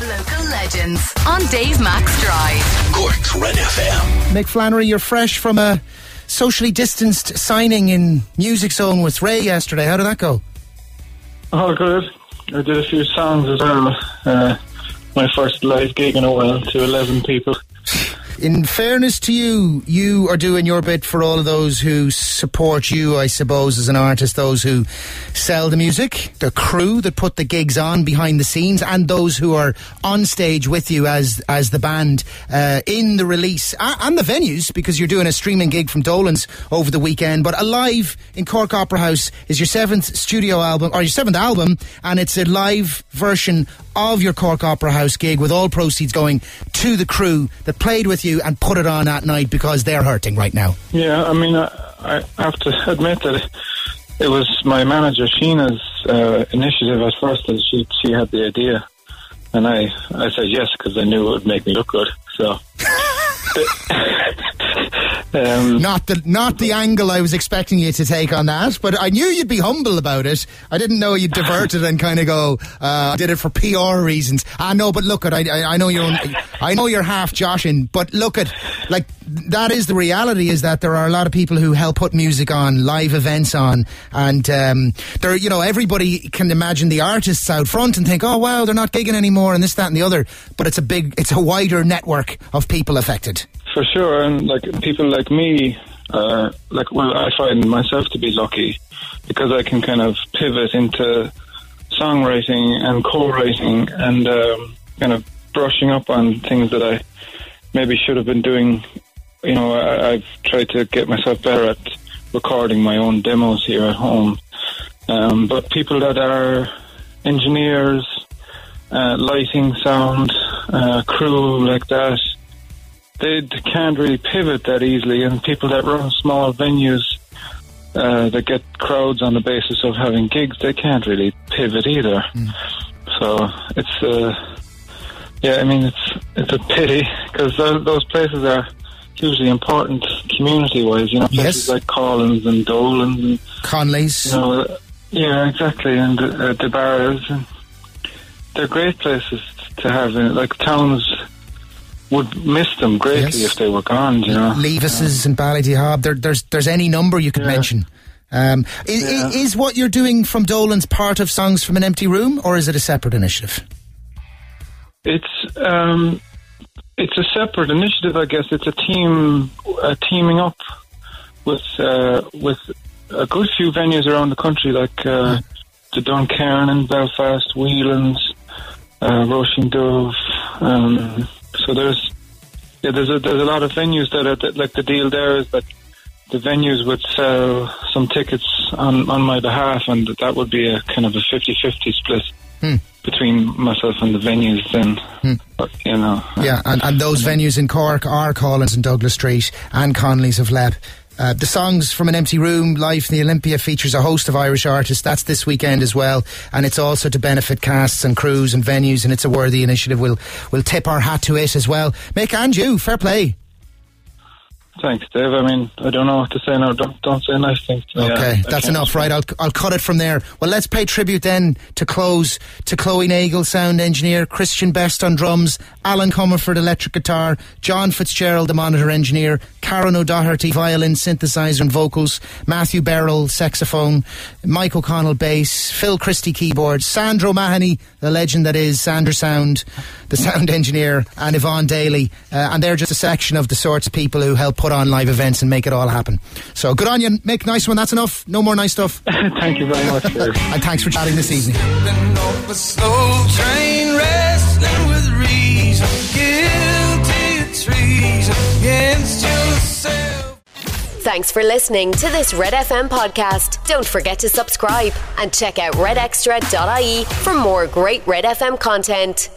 Local legends on Dave Mac's Drive. Cork's Red FM. Mick Flannery, you're fresh from a socially distanced signing in Music Zone with Ray yesterday. How did that go? Oh, good. I did a few songs as well. Uh, my first live gig in a while to 11 people. In fairness to you, you are doing your bit for all of those who support you, I suppose, as an artist, those who sell the music, the crew that put the gigs on behind the scenes, and those who are on stage with you as as the band uh, in the release and the venues, because you're doing a streaming gig from Dolan's over the weekend. But Alive in Cork Opera House is your seventh studio album, or your seventh album, and it's a live version of your Cork Opera House gig with all proceeds going to the crew that played with you and put it on at night because they're hurting right now. Yeah, I mean, I, I have to admit that it, it was my manager Sheena's uh, initiative at first, and she she had the idea, and I I said yes because I knew it would make me look good. So. um, Not the not the angle I was expecting you to take on that, but I knew you'd be humble about it. I didn't know you'd divert it and kind of go, uh, "I did it for PR reasons." I know, but look at I, I, I know you're I know you're half joshing, but look at like that is the reality is that there are a lot of people who help put music on, live events on, and um, there you know everybody can imagine the artists out front and think, "Oh wow, they're not gigging anymore," and this, that, and the other. But it's a big, it's a wider network of people affected. For sure, and like people like me, uh, like well, I find myself to be lucky because I can kind of pivot into songwriting and co-writing and um, kind of brushing up on things that I maybe should have been doing. You know, I, I've tried to get myself better at recording my own demos here at home. Um, but people that are engineers, uh, lighting, sound, uh, crew like that, they can't really pivot that easily. And people that run small venues uh, that get crowds on the basis of having gigs, they can't really pivot either. So it's, uh, yeah, I mean, it's it's a pity because those, those places are hugely important community-wise. You know, places Yes. like Coughlan's and Dolan, and, Connolly's. you know, yeah, exactly, and uh, the bars, and they're great places to have. In, like towns would miss them greatly Yes. if they were gone. You know, Levis's and Ballydehob. There, there's there's any number you could Yeah. mention. Um, is, Yeah. is what you're doing from Dolan's part of Songs from an Empty Room, or is it a separate initiative? It's um, it's a separate initiative, I guess. It's a team uh, teaming up with uh, with a good few venues around the country, like uh, the Duncairn in Belfast, Whelan's, uh, Roisin Dubh. Um, so there's yeah, there's a there's a lot of venues that are that, like the deal there is that the venues would sell some tickets on on my behalf, and that would be a kind of a 50-50 split hmm. between myself and the venues. Then, hmm. but, you know, Yeah, and, and those venues in Cork are Coughlan's and Douglas Street and Connolly's of Leap. Uh, the songs from an empty room live in the Olympia features a host of Irish artists. That's this weekend as well, and it's also to benefit casts and crews and venues, and it's a worthy initiative. We'll we'll tip our hat to it as well. Make and you, fair play. Thanks, Dave. I mean, I don't know what to say now. Don't don't say nice things. to me. Okay, I that's enough, right? I'll I'll cut it from there. Well, let's pay tribute then to close to Chloe Nagel, sound engineer, Christian Best on drums, Alan Comerford, electric guitar, John Fitzgerald, the monitor engineer, Karen O'Doherty, violin, synthesizer, and vocals, Matthew Berrill, saxophone, Mike O'Connell, bass, Phil Christie, keyboards, Sandro Mahoney, the legend that is Sander Sound, the sound engineer, and Yvonne Daly, uh, and they're just a section of the sorts of people who help put on live events and make it all happen. So good on you, Mick. Nice one. That's enough. No more nice stuff. Thank you very much, Dave. And thanks for chatting this evening. Stepping off a slow train, wrestling with reason, guilty of treason against yourself. Thanks for listening to this Red FM podcast. Don't forget to subscribe and check out redextra.ie for more great Red FM content.